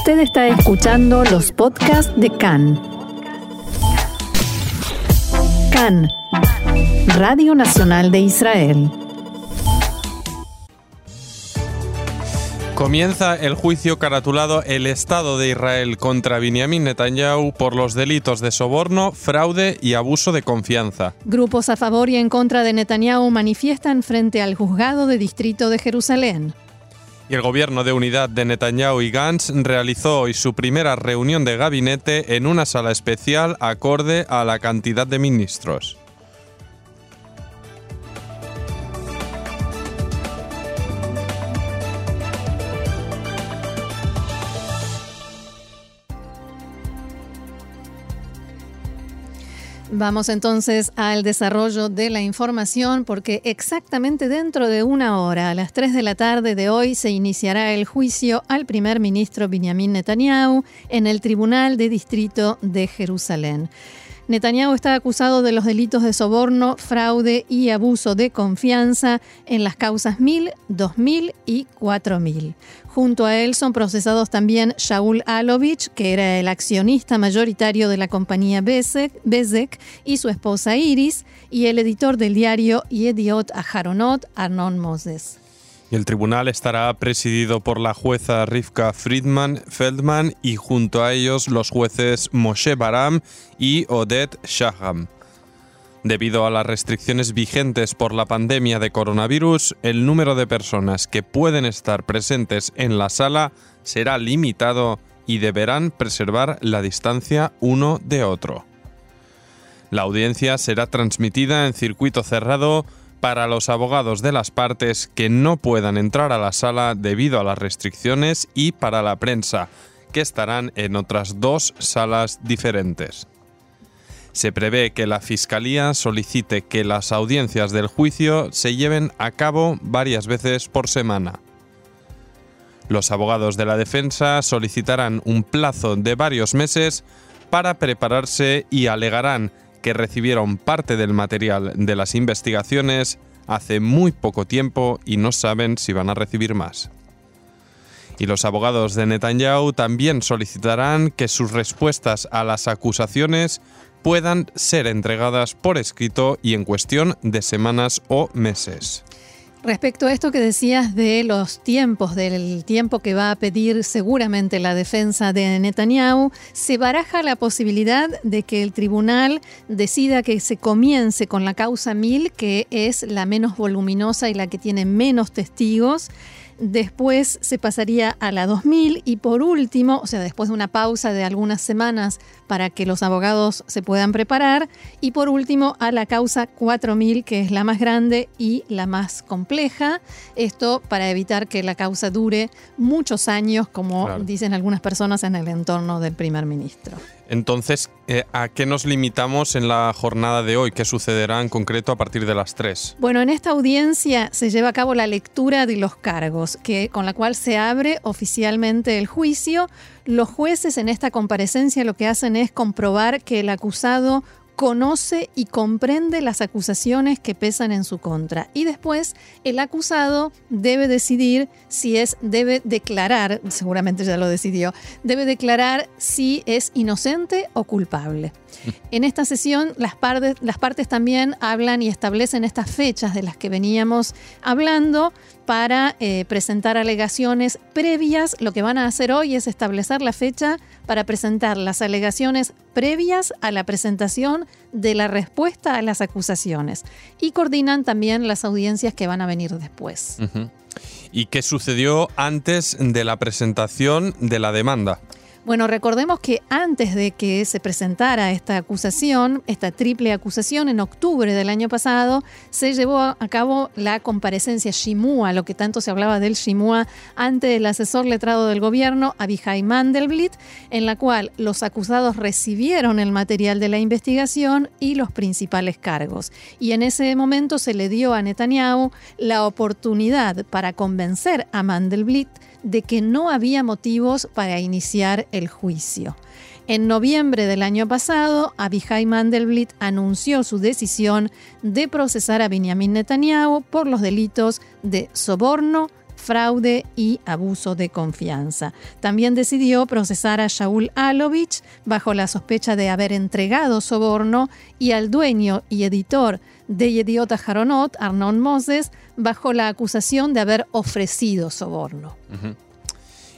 Usted está escuchando los podcasts de CAN. CAN, Radio Nacional de Israel. Comienza el juicio caratulado El Estado de Israel contra Benjamin Netanyahu por los delitos de soborno, fraude y abuso de confianza. Grupos a favor y en contra de Netanyahu manifiestan frente al juzgado de distrito de Jerusalén. El gobierno de unidad de Netanyahu y Gantz realizó hoy su primera reunión de gabinete en una sala especial acorde a la cantidad de ministros. Vamos entonces al desarrollo de la información porque exactamente dentro de una hora, a las 3 de la tarde de hoy, se iniciará el juicio al primer ministro Benjamin Netanyahu en el Tribunal de Distrito de Jerusalén. Netanyahu está acusado de los delitos de soborno, fraude y abuso de confianza en las causas 1000, 2000 y 4000. Junto a él son procesados también Shaul Alovich, que era el accionista mayoritario de la compañía Bezek, y su esposa Iris, y el editor del diario Yediot Aharonot, Arnon Moses. El tribunal estará presidido por la jueza Rivka Friedman Feldman y junto a ellos los jueces Moshe Baram y Odette Shaham. Debido a las restricciones vigentes por la pandemia de coronavirus, el número de personas que pueden estar presentes en la sala será limitado y deberán preservar la distancia uno de otro. La audiencia será transmitida en circuito cerrado para los abogados de las partes que no puedan entrar a la sala debido a las restricciones y para la prensa, que estarán en otras dos salas diferentes. Se prevé que la Fiscalía solicite que las audiencias del juicio se lleven a cabo varias veces por semana. Los abogados de la defensa solicitarán un plazo de varios meses para prepararse y alegarán que recibieron parte del material de las investigaciones hace muy poco tiempo y no saben si van a recibir más. Y los abogados de Netanyahu también solicitarán que sus respuestas a las acusaciones puedan ser entregadas por escrito y en cuestión de semanas o meses. Respecto a esto que decías de los tiempos, del tiempo que va a pedir seguramente la defensa de Netanyahu, se baraja la posibilidad de que el tribunal decida que se comience con la causa 1000, que es la menos voluminosa y la que tiene menos testigos después se pasaría a la 2000 y por último, o sea, después de una pausa de algunas semanas para que los abogados se puedan preparar, y por último a la causa 4000, que es la más grande y la más compleja. Esto para evitar que la causa dure muchos años, como dicen algunas personas en el entorno del primer ministro. Entonces, eh, ¿a qué nos limitamos en la jornada de hoy? ¿Qué sucederá en concreto a partir de las 3? Bueno, en esta audiencia se lleva a cabo la lectura de los cargos, que, con la cual se abre oficialmente el juicio. Los jueces en esta comparecencia lo que hacen es comprobar que el acusado conoce y comprende las acusaciones que pesan en su contra. Y después el acusado debe decidir si es, debe declarar, seguramente ya lo decidió, debe declarar si es inocente o culpable. En esta sesión las partes, las partes también hablan y establecen estas fechas de las que veníamos hablando para eh, presentar alegaciones previas. Lo que van a hacer hoy es establecer la fecha para presentar las alegaciones previas a la presentación de la respuesta a las acusaciones y coordinan también las audiencias que van a venir después. ¿Y qué sucedió antes de la presentación de la demanda? Bueno, recordemos que antes de que se presentara esta acusación, esta triple acusación, en octubre del año pasado, se llevó a cabo la comparecencia Shimua, lo que tanto se hablaba del Shimua, ante el asesor letrado del gobierno, Abihai Mandelblit, en la cual los acusados recibieron el material de la investigación y los principales cargos. Y en ese momento se le dio a Netanyahu la oportunidad para convencer a Mandelblit de que no había motivos para iniciar el juicio. En noviembre del año pasado, Abihai Mandelblit anunció su decisión de procesar a Benjamin Netanyahu por los delitos de soborno, fraude y abuso de confianza. También decidió procesar a Shaul Alovich bajo la sospecha de haber entregado soborno y al dueño y editor de Yediota Jaronot, Arnon Moses, bajo la acusación de haber ofrecido soborno.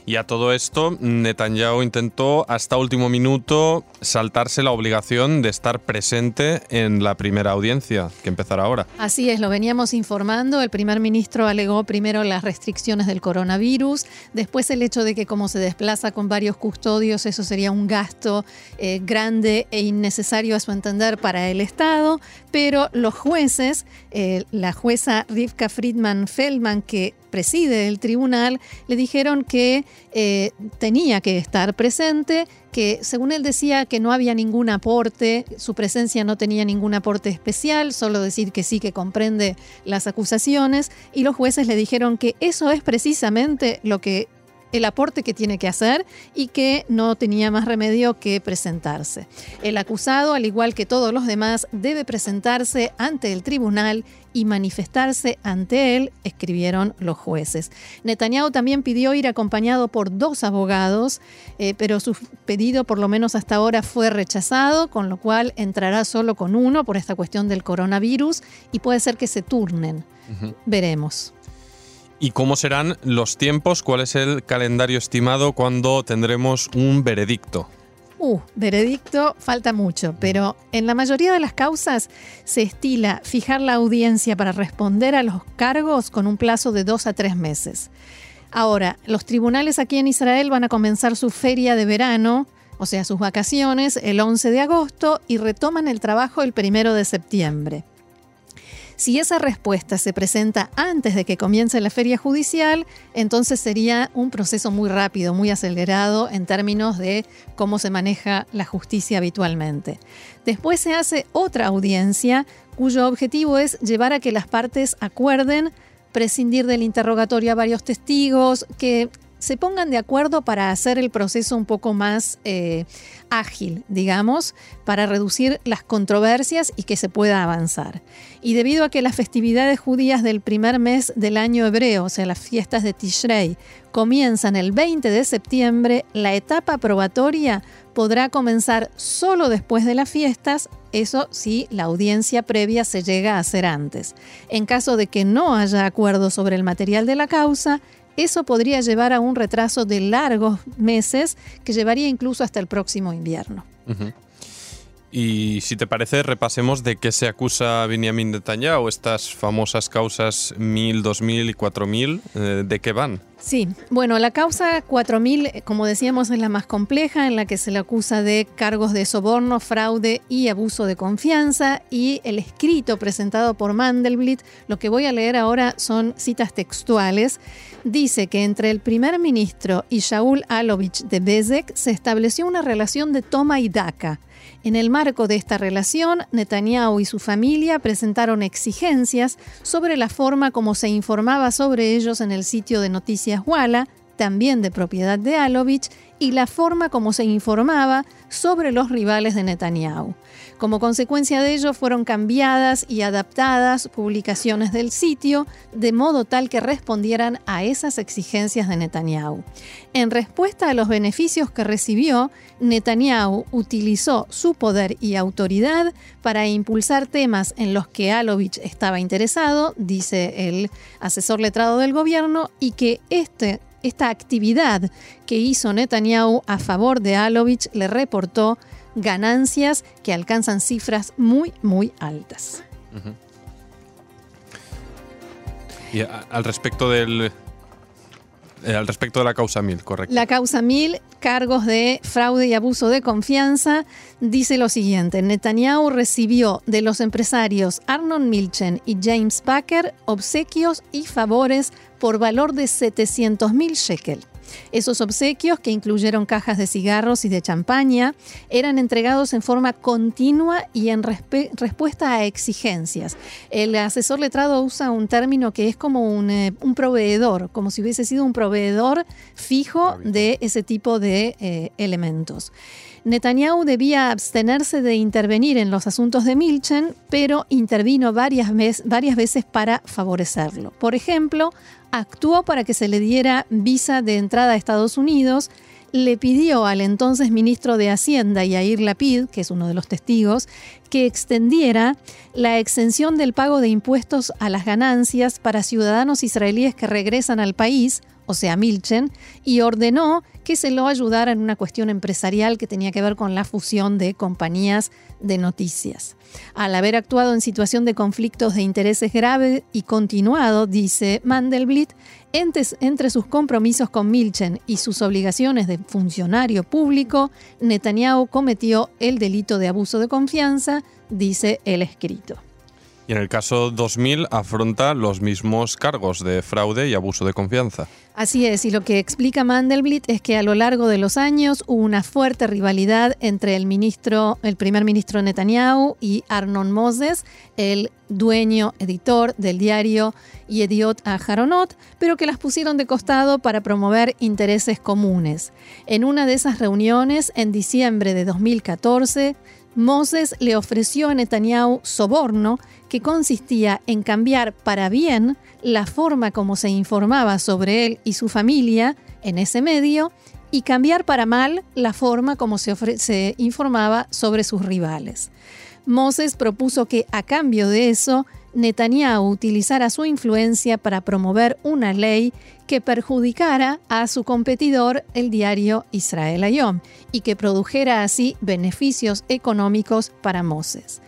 Y a todo esto, Netanyahu intentó hasta último minuto saltarse la obligación de estar presente en la primera audiencia, que empezará ahora. Así es, lo veníamos informando. El primer ministro alegó primero las restricciones del coronavirus, después el hecho de que como se desplaza con varios custodios, eso sería un gasto eh, grande e innecesario a su entender para el Estado, pero los jueces, eh, la jueza Rivka Friedman Feldman, que preside el tribunal, le dijeron que eh, tenía que estar presente, que según él decía que no había ningún aporte, su presencia no tenía ningún aporte especial, solo decir que sí que comprende las acusaciones, y los jueces le dijeron que eso es precisamente lo que el aporte que tiene que hacer y que no tenía más remedio que presentarse. El acusado, al igual que todos los demás, debe presentarse ante el tribunal y manifestarse ante él, escribieron los jueces. Netanyahu también pidió ir acompañado por dos abogados, eh, pero su pedido por lo menos hasta ahora fue rechazado, con lo cual entrará solo con uno por esta cuestión del coronavirus y puede ser que se turnen. Veremos. ¿Y cómo serán los tiempos? ¿Cuál es el calendario estimado cuando tendremos un veredicto? Uh, veredicto falta mucho, pero en la mayoría de las causas se estila fijar la audiencia para responder a los cargos con un plazo de dos a tres meses. Ahora, los tribunales aquí en Israel van a comenzar su feria de verano, o sea, sus vacaciones, el 11 de agosto y retoman el trabajo el 1 de septiembre. Si esa respuesta se presenta antes de que comience la feria judicial, entonces sería un proceso muy rápido, muy acelerado en términos de cómo se maneja la justicia habitualmente. Después se hace otra audiencia cuyo objetivo es llevar a que las partes acuerden prescindir del interrogatorio a varios testigos, que se pongan de acuerdo para hacer el proceso un poco más eh, ágil, digamos, para reducir las controversias y que se pueda avanzar. Y debido a que las festividades judías del primer mes del año hebreo, o sea, las fiestas de Tishrei, comienzan el 20 de septiembre, la etapa probatoria podrá comenzar solo después de las fiestas, eso si la audiencia previa se llega a hacer antes. En caso de que no haya acuerdo sobre el material de la causa, eso podría llevar a un retraso de largos meses que llevaría incluso hasta el próximo invierno. Y si te parece, repasemos de qué se acusa Benjamin Netanyahu, estas famosas causas 1000, 2000 y 4000, eh, ¿de qué van? Sí, bueno, la causa 4000, como decíamos, es la más compleja, en la que se le acusa de cargos de soborno, fraude y abuso de confianza. Y el escrito presentado por Mandelblit, lo que voy a leer ahora son citas textuales, dice que entre el primer ministro y Shaul Alovich de Bezek se estableció una relación de toma y daca en el marco de esta relación, Netanyahu y su familia presentaron exigencias sobre la forma como se informaba sobre ellos en el sitio de noticias Walla, también de propiedad de Alovich, y la forma como se informaba sobre los rivales de Netanyahu. Como consecuencia de ello fueron cambiadas y adaptadas publicaciones del sitio de modo tal que respondieran a esas exigencias de Netanyahu. En respuesta a los beneficios que recibió, Netanyahu utilizó su poder y autoridad para impulsar temas en los que Alovich estaba interesado, dice el asesor letrado del gobierno, y que este esta actividad que hizo Netanyahu a favor de Alovich le reportó ganancias que alcanzan cifras muy, muy altas. Y al respecto del, eh, al respecto de la causa 1000, correcto. La causa 1000, cargos de fraude y abuso de confianza, dice lo siguiente. Netanyahu recibió de los empresarios Arnon Milchen y James Packer obsequios y favores por valor de 700 mil shekel. Esos obsequios, que incluyeron cajas de cigarros y de champaña, eran entregados en forma continua y en respuesta a exigencias. El asesor letrado usa un término que es como un, eh, proveedor, como si hubiese sido un proveedor fijo de ese tipo de eh, elementos. Netanyahu debía abstenerse de intervenir en los asuntos de Milchen, pero intervino varias, veces para favorecerlo. Por ejemplo, actuó para que se le diera visa de entrada a Estados Unidos, le pidió al entonces ministro de Hacienda, Yair Lapid, que es uno de los testigos, que extendiera la exención del pago de impuestos a las ganancias para ciudadanos israelíes que regresan al país, o sea, Milchen, y ordenó que se lo ayudara en una cuestión empresarial que tenía que ver con la fusión de compañías de noticias. Al haber actuado en situación de conflictos de intereses grave y continuado, dice Mandelblit, entre, entre sus compromisos con Milchen y sus obligaciones de funcionario público, Netanyahu cometió el delito de abuso de confianza, dice el escrito. Y en el caso 2000 afronta los mismos cargos de fraude y abuso de confianza. Así es, y lo que explica Mandelblit es que a lo largo de los años hubo una fuerte rivalidad entre el ministro, el primer ministro Netanyahu y Arnon Moses, el dueño editor del diario Yediot Aharonot, pero que las pusieron de costado para promover intereses comunes. En una de esas reuniones, en diciembre de 2014, Moses le ofreció a Netanyahu soborno que consistía en cambiar para bien la forma como se informaba sobre él y su familia en ese medio y cambiar para mal la forma como se, informaba sobre sus rivales. Moses propuso que a cambio de eso Netanyahu utilizara su influencia para promover una ley que perjudicara a su competidor, el diario Israel Ayom, y que produjera así beneficios económicos para Moses.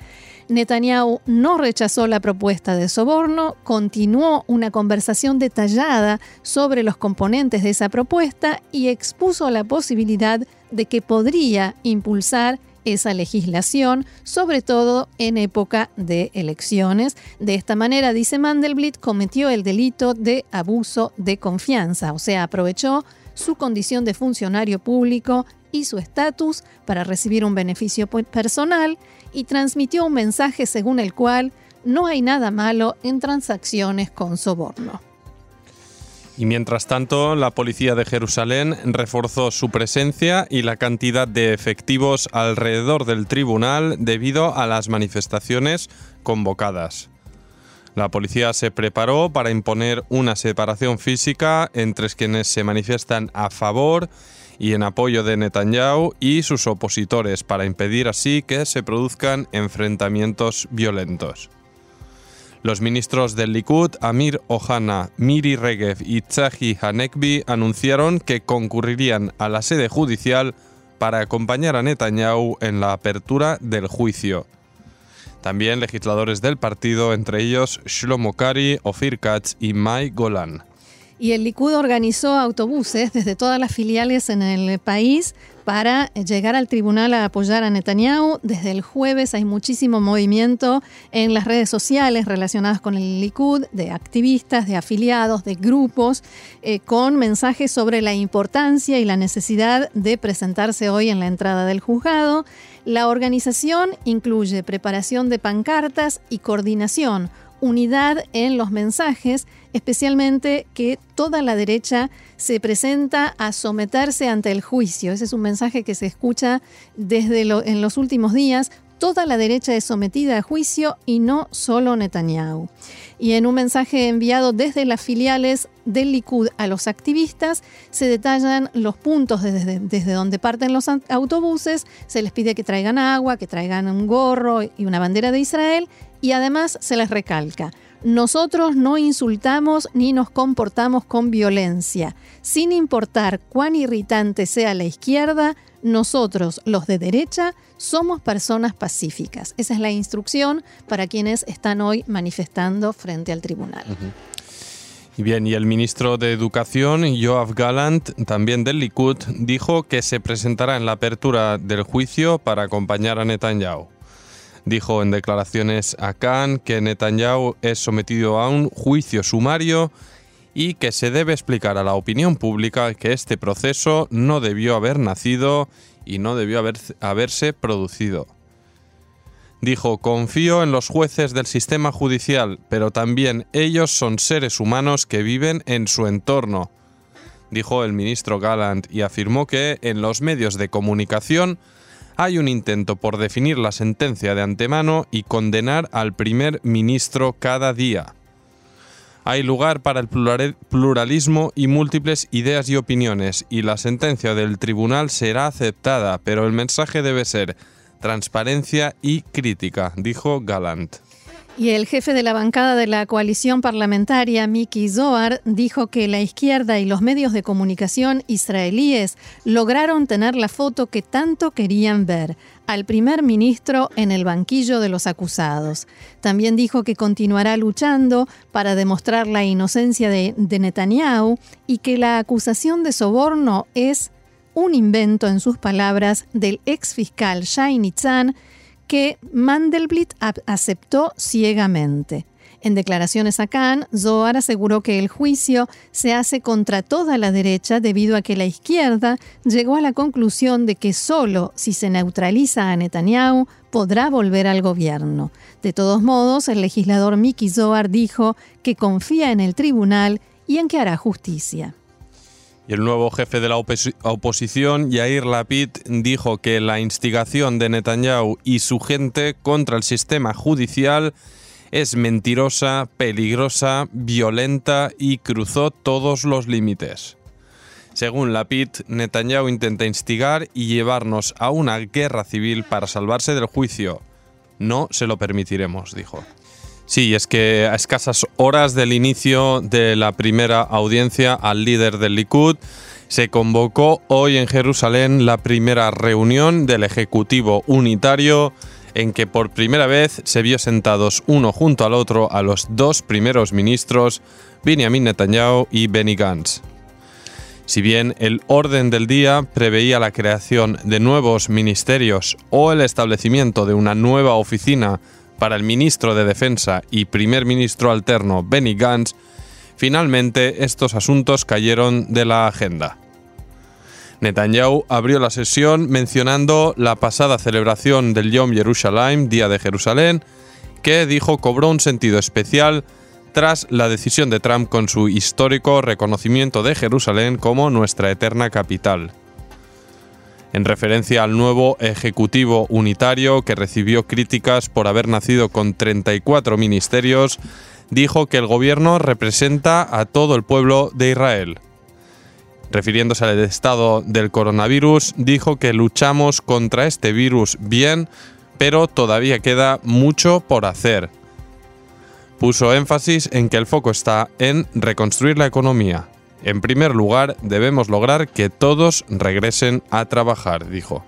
Netanyahu no rechazó la propuesta de soborno, continuó una conversación detallada sobre los componentes de esa propuesta y expuso la posibilidad de que podría impulsar esa legislación, sobre todo en época de elecciones. De esta manera, dice Mandelblit, cometió el delito de abuso de confianza, o sea, aprovechó su condición de funcionario público y su estatus para recibir un beneficio personal y transmitió un mensaje según el cual no hay nada malo en transacciones con soborno. Y mientras tanto, la policía de Jerusalén reforzó su presencia y la cantidad de efectivos alrededor del tribunal debido a las manifestaciones convocadas. La policía se preparó para imponer una separación física entre quienes se manifiestan a favor y en apoyo de Netanyahu y sus opositores para impedir así que se produzcan enfrentamientos violentos. Los ministros del Likud, Amir Ohana, Miri Regev y Tzahi Hanekbi, anunciaron que concurrirían a la sede judicial para acompañar a Netanyahu en la apertura del juicio. También legisladores del partido, entre ellos Shlomo Kari, Ofir Katz y Mai Golan. Y el Likud organizó autobuses desde todas las filiales en el país para llegar al tribunal a apoyar a Netanyahu. Desde el jueves hay muchísimo movimiento en las redes sociales relacionadas con el Likud, de activistas, de afiliados, de grupos, eh, con mensajes sobre la importancia y la necesidad de presentarse hoy en la entrada del juzgado. La organización incluye preparación de pancartas y coordinación unidad en los mensajes, especialmente que toda la derecha se presenta a someterse ante el juicio. Ese es un mensaje que se escucha desde en los últimos días. Toda la derecha es sometida a juicio y no solo Netanyahu. Y en un mensaje enviado desde las filiales del Likud a los activistas, se detallan los puntos desde, desde, donde parten los autobuses, se les pide que traigan agua, que traigan un gorro y una bandera de Israel y además se les recalca, nosotros no insultamos ni nos comportamos con violencia. Sin importar cuán irritante sea la izquierda, nosotros, los de derecha, somos personas pacíficas. Esa es la instrucción para quienes están hoy manifestando frente al tribunal. Y bien, y el ministro de Educación, Joab Galant, también del Likud, dijo que se presentará en la apertura del juicio para acompañar a Netanyahu. Dijo en declaraciones a Khan que Netanyahu es sometido a un juicio sumario y que se debe explicar a la opinión pública que este proceso no debió haber nacido y no debió haber, haberse producido. Dijo, confío en los jueces del sistema judicial, pero también ellos son seres humanos que viven en su entorno, dijo el ministro Gallant y afirmó que en los medios de comunicación hay un intento por definir la sentencia de antemano y condenar al primer ministro cada día. Hay lugar para el pluralismo y múltiples ideas y opiniones, y la sentencia del tribunal será aceptada, pero el mensaje debe ser transparencia y crítica, dijo Galant. Y el jefe de la bancada de la coalición parlamentaria, Miki Zohar, dijo que la izquierda y los medios de comunicación israelíes lograron tener la foto que tanto querían ver, al primer ministro en el banquillo de los acusados. También dijo que continuará luchando para demostrar la inocencia de, Netanyahu y que la acusación de soborno es un invento, en sus palabras, del ex fiscal Shai Nitzan, que Mandelblit aceptó ciegamente. En declaraciones a Khan, Zohar aseguró que el juicio se hace contra toda la derecha debido a que la izquierda llegó a la conclusión de que solo si se neutraliza a Netanyahu podrá volver al gobierno. De todos modos, el legislador Miki Zohar dijo que confía en el tribunal y en que hará justicia. Y el nuevo jefe de la oposición, Yair Lapid, dijo que la instigación de Netanyahu y su gente contra el sistema judicial es mentirosa, peligrosa, violenta y cruzó todos los límites. Según Lapid, Netanyahu intenta instigar y llevarnos a una guerra civil para salvarse del juicio. No se lo permitiremos, dijo. Sí, es que a escasas horas del inicio de la primera audiencia al líder del Likud, se convocó hoy en Jerusalén la primera reunión del Ejecutivo Unitario en que por primera vez se vio sentados uno junto al otro a los dos primeros ministros, Benjamin Netanyahu y Benny Gantz. Si bien el orden del día preveía la creación de nuevos ministerios o el establecimiento de una nueva oficina para el ministro de Defensa y primer ministro alterno Benny Gantz, finalmente estos asuntos cayeron de la agenda. Netanyahu abrió la sesión mencionando la pasada celebración del Yom Yerushalayim, Día de Jerusalén, que dijo cobró un sentido especial tras la decisión de Trump con su histórico reconocimiento de Jerusalén como nuestra eterna capital en referencia al nuevo Ejecutivo Unitario que recibió críticas por haber nacido con 34 ministerios, dijo que el gobierno representa a todo el pueblo de Israel. Refiriéndose al estado del coronavirus, dijo que luchamos contra este virus bien, pero todavía queda mucho por hacer. Puso énfasis en que el foco está en reconstruir la economía, en primer lugar, debemos lograr que todos regresen a trabajar, dijo.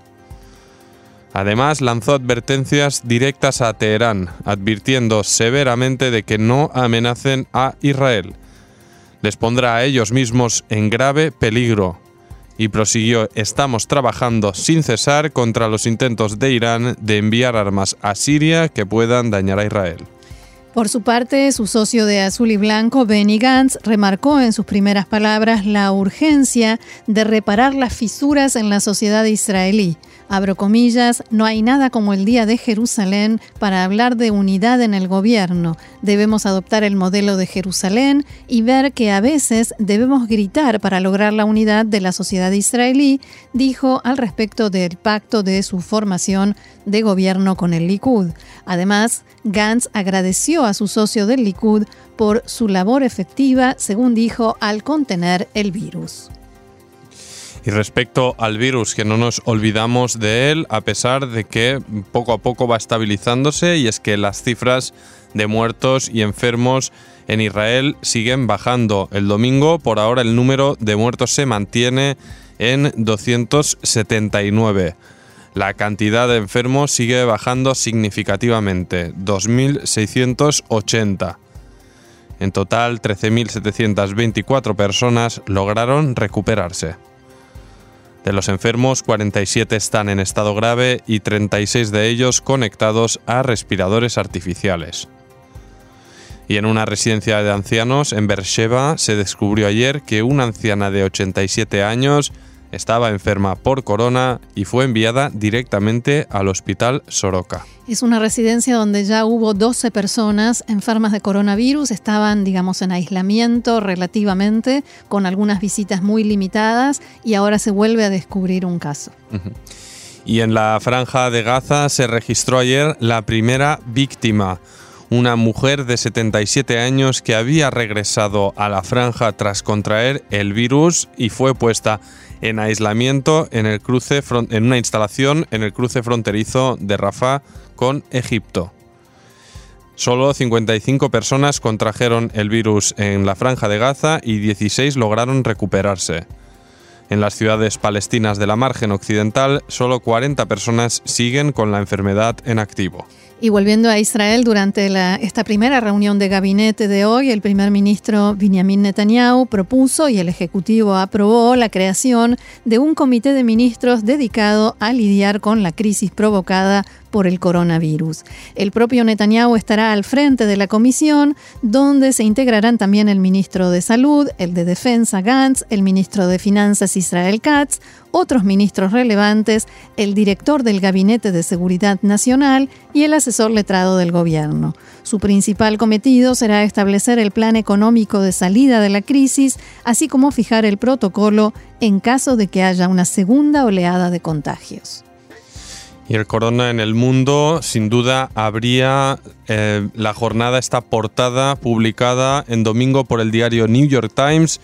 Además, lanzó advertencias directas a Teherán, advirtiendo severamente de que no amenacen a Israel. Les pondrá a ellos mismos en grave peligro. Y prosiguió, estamos trabajando sin cesar contra los intentos de Irán de enviar armas a Siria que puedan dañar a Israel. Por su parte, su socio de azul y blanco, Benny Gantz, remarcó en sus primeras palabras la urgencia de reparar las fisuras en la sociedad israelí abro comillas, no hay nada como el Día de Jerusalén para hablar de unidad en el gobierno. Debemos adoptar el modelo de Jerusalén y ver que a veces debemos gritar para lograr la unidad de la sociedad israelí, dijo al respecto del pacto de su formación de gobierno con el Likud. Además, Gantz agradeció a su socio del Likud por su labor efectiva, según dijo, al contener el virus. Y respecto al virus, que no nos olvidamos de él, a pesar de que poco a poco va estabilizándose, y es que las cifras de muertos y enfermos en Israel siguen bajando. El domingo, por ahora, el número de muertos se mantiene en 279. La cantidad de enfermos sigue bajando significativamente, 2.680. En total, 13.724 personas lograron recuperarse. De los enfermos, 47 están en estado grave y 36 de ellos conectados a respiradores artificiales. Y en una residencia de ancianos en Beersheba se descubrió ayer que una anciana de 87 años estaba enferma por corona y fue enviada directamente al hospital Soroka. Es una residencia donde ya hubo 12 personas enfermas de coronavirus, estaban, digamos, en aislamiento relativamente, con algunas visitas muy limitadas y ahora se vuelve a descubrir un caso. Y en la franja de Gaza se registró ayer la primera víctima una mujer de 77 años que había regresado a la franja tras contraer el virus y fue puesta en aislamiento en, el cruce en una instalación en el cruce fronterizo de Rafah con Egipto. Solo 55 personas contrajeron el virus en la franja de Gaza y 16 lograron recuperarse. En las ciudades palestinas de la margen occidental, solo 40 personas siguen con la enfermedad en activo. Y volviendo a Israel, durante esta primera reunión de gabinete de hoy, el primer ministro Benjamin Netanyahu propuso y el Ejecutivo aprobó la creación de un comité de ministros dedicado a lidiar con la crisis provocada por el coronavirus. El propio Netanyahu estará al frente de la comisión, donde se integrarán también el ministro de Salud, el de Defensa Gantz, el ministro de Finanzas Israel Katz, otros ministros relevantes, el director del Gabinete de Seguridad Nacional y el asesor letrado del gobierno. Su principal cometido será establecer el plan económico de salida de la crisis, así como fijar el protocolo en caso de que haya una segunda oleada de contagios. Y el corona en el mundo, sin duda, habría eh, la jornada esta portada publicada en domingo por el diario New York Times,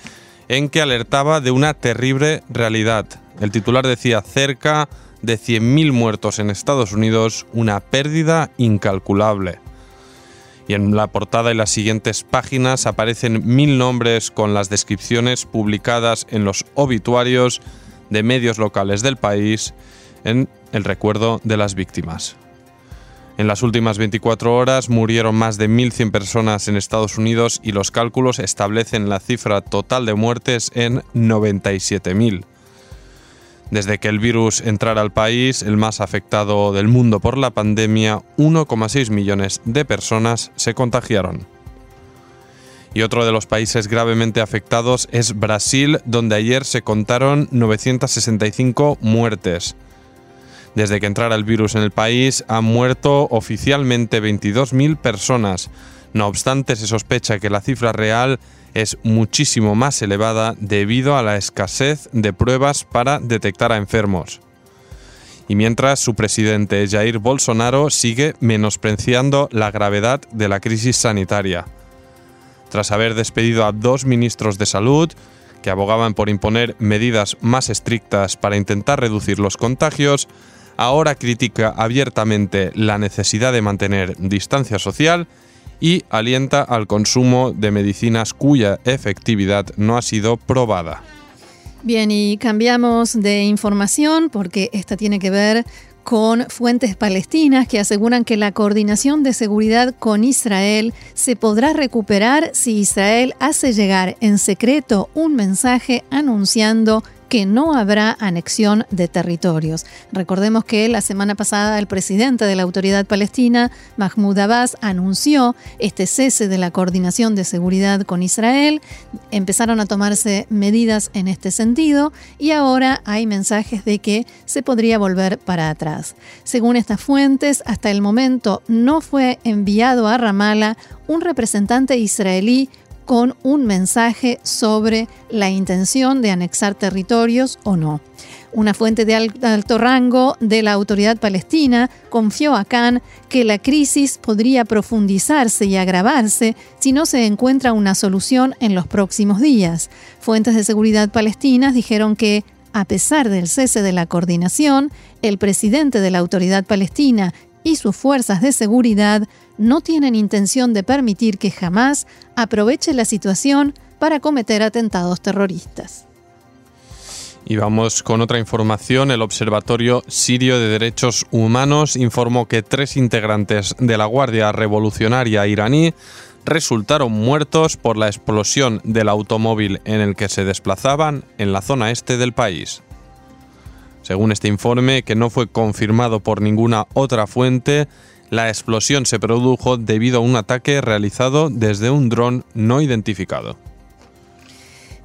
en que alertaba de una terrible realidad. El titular decía cerca de 100.000 muertos en Estados Unidos, una pérdida incalculable. Y en la portada y las siguientes páginas aparecen mil nombres con las descripciones publicadas en los obituarios de medios locales del país en el recuerdo de las víctimas. En las últimas 24 horas murieron más de 1.100 personas en Estados Unidos y los cálculos establecen la cifra total de muertes en 97.000. Desde que el virus entrara al país, el más afectado del mundo por la pandemia, 1,6 millones de personas se contagiaron. Y otro de los países gravemente afectados es Brasil, donde ayer se contaron 965 muertes. Desde que entrara el virus en el país han muerto oficialmente 22.000 personas. No obstante, se sospecha que la cifra real es muchísimo más elevada debido a la escasez de pruebas para detectar a enfermos. Y mientras su presidente Jair Bolsonaro sigue menospreciando la gravedad de la crisis sanitaria. Tras haber despedido a dos ministros de salud, que abogaban por imponer medidas más estrictas para intentar reducir los contagios, ahora critica abiertamente la necesidad de mantener distancia social y alienta al consumo de medicinas cuya efectividad no ha sido probada. Bien, y cambiamos de información porque esta tiene que ver con fuentes palestinas que aseguran que la coordinación de seguridad con Israel se podrá recuperar si Israel hace llegar en secreto un mensaje anunciando que no habrá anexión de territorios. Recordemos que la semana pasada el presidente de la autoridad palestina, Mahmoud Abbas, anunció este cese de la coordinación de seguridad con Israel. Empezaron a tomarse medidas en este sentido y ahora hay mensajes de que se podría volver para atrás. Según estas fuentes, hasta el momento no fue enviado a Ramallah un representante israelí con un mensaje sobre la intención de anexar territorios o no. Una fuente de alto rango de la autoridad palestina confió a Khan que la crisis podría profundizarse y agravarse si no se encuentra una solución en los próximos días. Fuentes de seguridad palestinas dijeron que, a pesar del cese de la coordinación, el presidente de la autoridad palestina y sus fuerzas de seguridad no tienen intención de permitir que jamás aproveche la situación para cometer atentados terroristas. Y vamos con otra información. El Observatorio Sirio de Derechos Humanos informó que tres integrantes de la Guardia Revolucionaria iraní resultaron muertos por la explosión del automóvil en el que se desplazaban en la zona este del país. Según este informe, que no fue confirmado por ninguna otra fuente, la explosión se produjo debido a un ataque realizado desde un dron no identificado.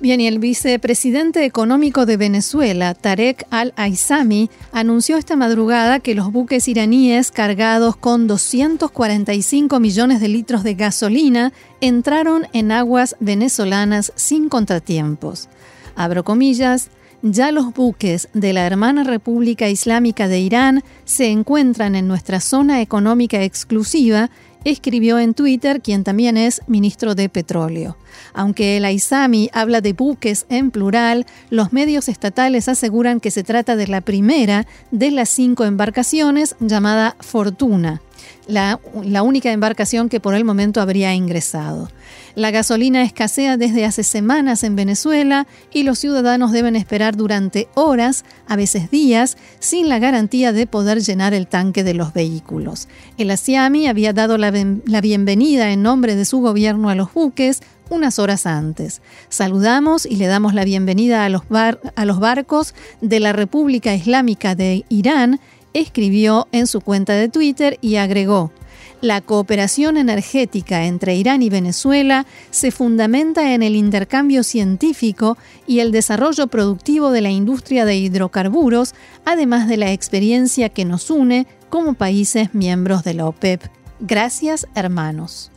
Bien, y el vicepresidente económico de Venezuela, Tarek al-Aizami, anunció esta madrugada que los buques iraníes cargados con 245 millones de litros de gasolina entraron en aguas venezolanas sin contratiempos. Abro comillas, ya los buques de la hermana República Islámica de Irán se encuentran en nuestra zona económica exclusiva, escribió en Twitter, quien también es ministro de Petróleo. Aunque el Aizami habla de buques en plural, los medios estatales aseguran que se trata de la primera de las cinco embarcaciones llamada Fortuna la, única embarcación que por el momento habría ingresado. La gasolina escasea desde hace semanas en Venezuela y los ciudadanos deben esperar durante horas, a veces días, sin la garantía de poder llenar el tanque de los vehículos. El ASIAMI había dado la, bienvenida en nombre de su gobierno a los buques unas horas antes. Saludamos y le damos la bienvenida a los, a los barcos de la República Islámica de Irán escribió en su cuenta de Twitter y agregó, la cooperación energética entre Irán y Venezuela se fundamenta en el intercambio científico y el desarrollo productivo de la industria de hidrocarburos, además de la experiencia que nos une como países miembros de la OPEP. Gracias, hermanos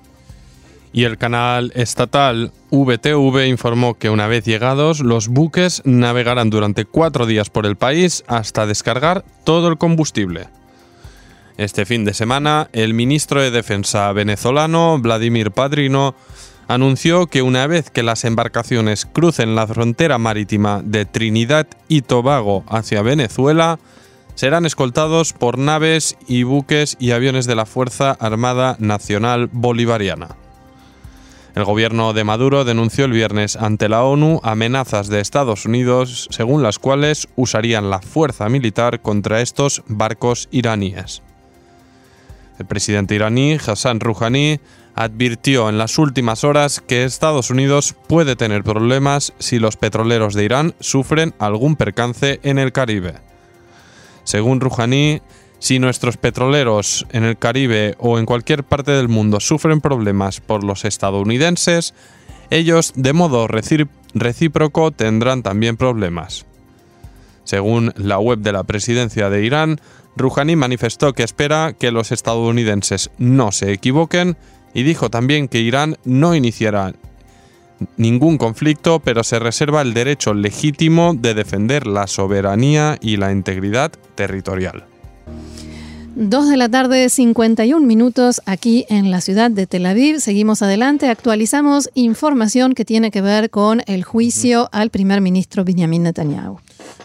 y el canal estatal VTV informó que una vez llegados, los buques navegarán durante cuatro días por el país hasta descargar todo el combustible. Este fin de semana, el ministro de Defensa venezolano, Vladimir Padrino, anunció que una vez que las embarcaciones crucen la frontera marítima de Trinidad y Tobago hacia Venezuela, serán escoltados por naves y buques y aviones de la Fuerza Armada Nacional Bolivariana. El gobierno de Maduro denunció el viernes ante la ONU amenazas de Estados Unidos según las cuales usarían la fuerza militar contra estos barcos iraníes. El presidente iraní, Hassan Rouhani, advirtió en las últimas horas que Estados Unidos puede tener problemas si los petroleros de Irán sufren algún percance en el Caribe. Según Rouhani, si nuestros petroleros en el Caribe o en cualquier parte del mundo sufren problemas por los estadounidenses, ellos de modo recíproco tendrán también problemas. Según la web de la presidencia de Irán, Rouhani manifestó que espera que los estadounidenses no se equivoquen y dijo también que Irán no iniciará ningún conflicto, pero se reserva el derecho legítimo de defender la soberanía y la integridad territorial. 2 de la tarde, 51 minutos aquí en la ciudad de Tel Aviv. Seguimos adelante, actualizamos información que tiene que ver con el juicio al primer ministro Benjamin Netanyahu.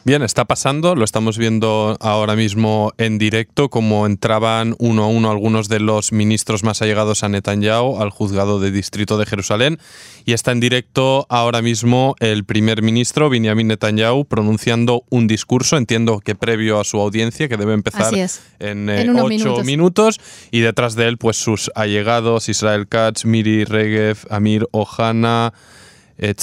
Bien, está pasando, lo estamos viendo ahora mismo en directo, como entraban uno a uno algunos de los ministros más allegados a Netanyahu al juzgado de distrito de Jerusalén. Y está en directo ahora mismo el primer ministro Benjamin Netanyahu pronunciando un discurso, entiendo que previo a su audiencia, que debe empezar en, eh, ocho minutos. Y detrás de él, pues sus allegados, Israel Katz, Miri Regev, Amir Ohana, eh,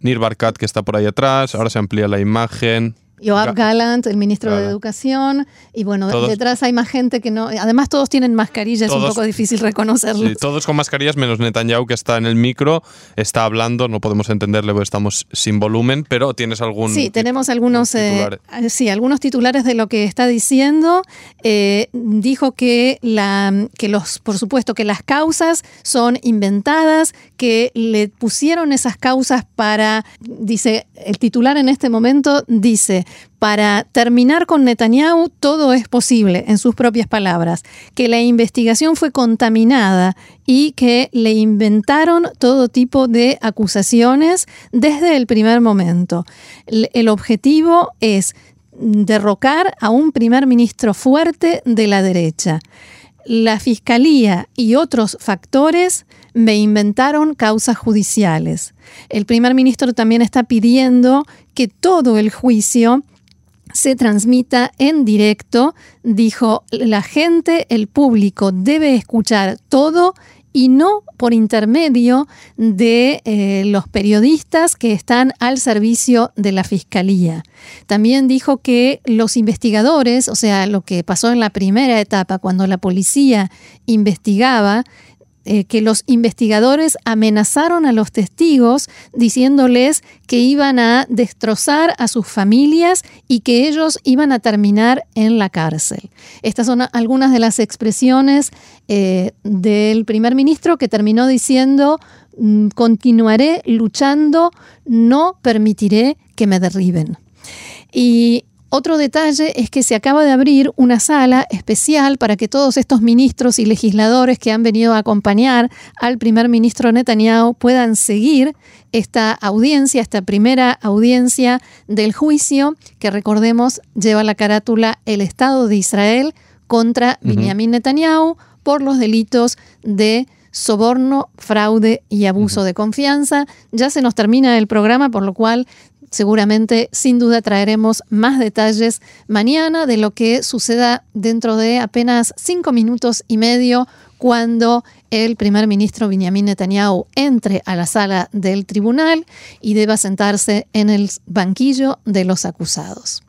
Nir Barkat, que está por ahí atrás, ahora se amplía la imagen. Joab Gallant, el ministro de Educación, y bueno, detrás hay más gente que no. Además, todos tienen mascarillas, es un poco difícil reconocerlos. Sí, todos con mascarillas, menos Netanyahu, que está en el micro, está hablando, no podemos entenderle porque estamos sin volumen, pero tienes algún. Sí, tenemos algunos, eh, sí, algunos titulares de lo que está diciendo. Eh, dijo que, la, que los, por supuesto, que las causas son inventadas, que le pusieron esas causas para, dice, el titular en este momento dice, para terminar con Netanyahu todo es posible, en sus propias palabras, que la investigación fue contaminada y que le inventaron todo tipo de acusaciones desde el primer momento. El objetivo es derrocar a un primer ministro fuerte de la derecha. La fiscalía y otros factores me inventaron causas judiciales. El primer ministro también está pidiendo que todo el juicio se transmita en directo. Dijo, la gente, el público debe escuchar todo y no por intermedio de eh, los periodistas que están al servicio de la fiscalía. También dijo que los investigadores, o sea, lo que pasó en la primera etapa, cuando la policía investigaba, eh, que los investigadores amenazaron a los testigos diciéndoles que iban a destrozar a sus familias y que ellos iban a terminar en la cárcel. Estas son algunas de las expresiones eh, del primer ministro que terminó diciendo, mm, continuaré luchando, no permitiré que me derriben. Y Otro detalle es que se acaba de abrir una sala especial para que todos estos ministros y legisladores que han venido a acompañar al primer ministro Netanyahu puedan seguir esta audiencia, esta primera audiencia del juicio, que recordemos lleva la carátula El Estado de Israel contra Benjamin Netanyahu por los delitos de soborno, fraude y abuso de confianza. Ya se nos termina el programa, por lo cual seguramente, sin duda, traeremos más detalles mañana de lo que suceda dentro de apenas cinco minutos y medio cuando el primer ministro Benjamin Netanyahu entre a la sala del tribunal y deba sentarse en el banquillo de los acusados.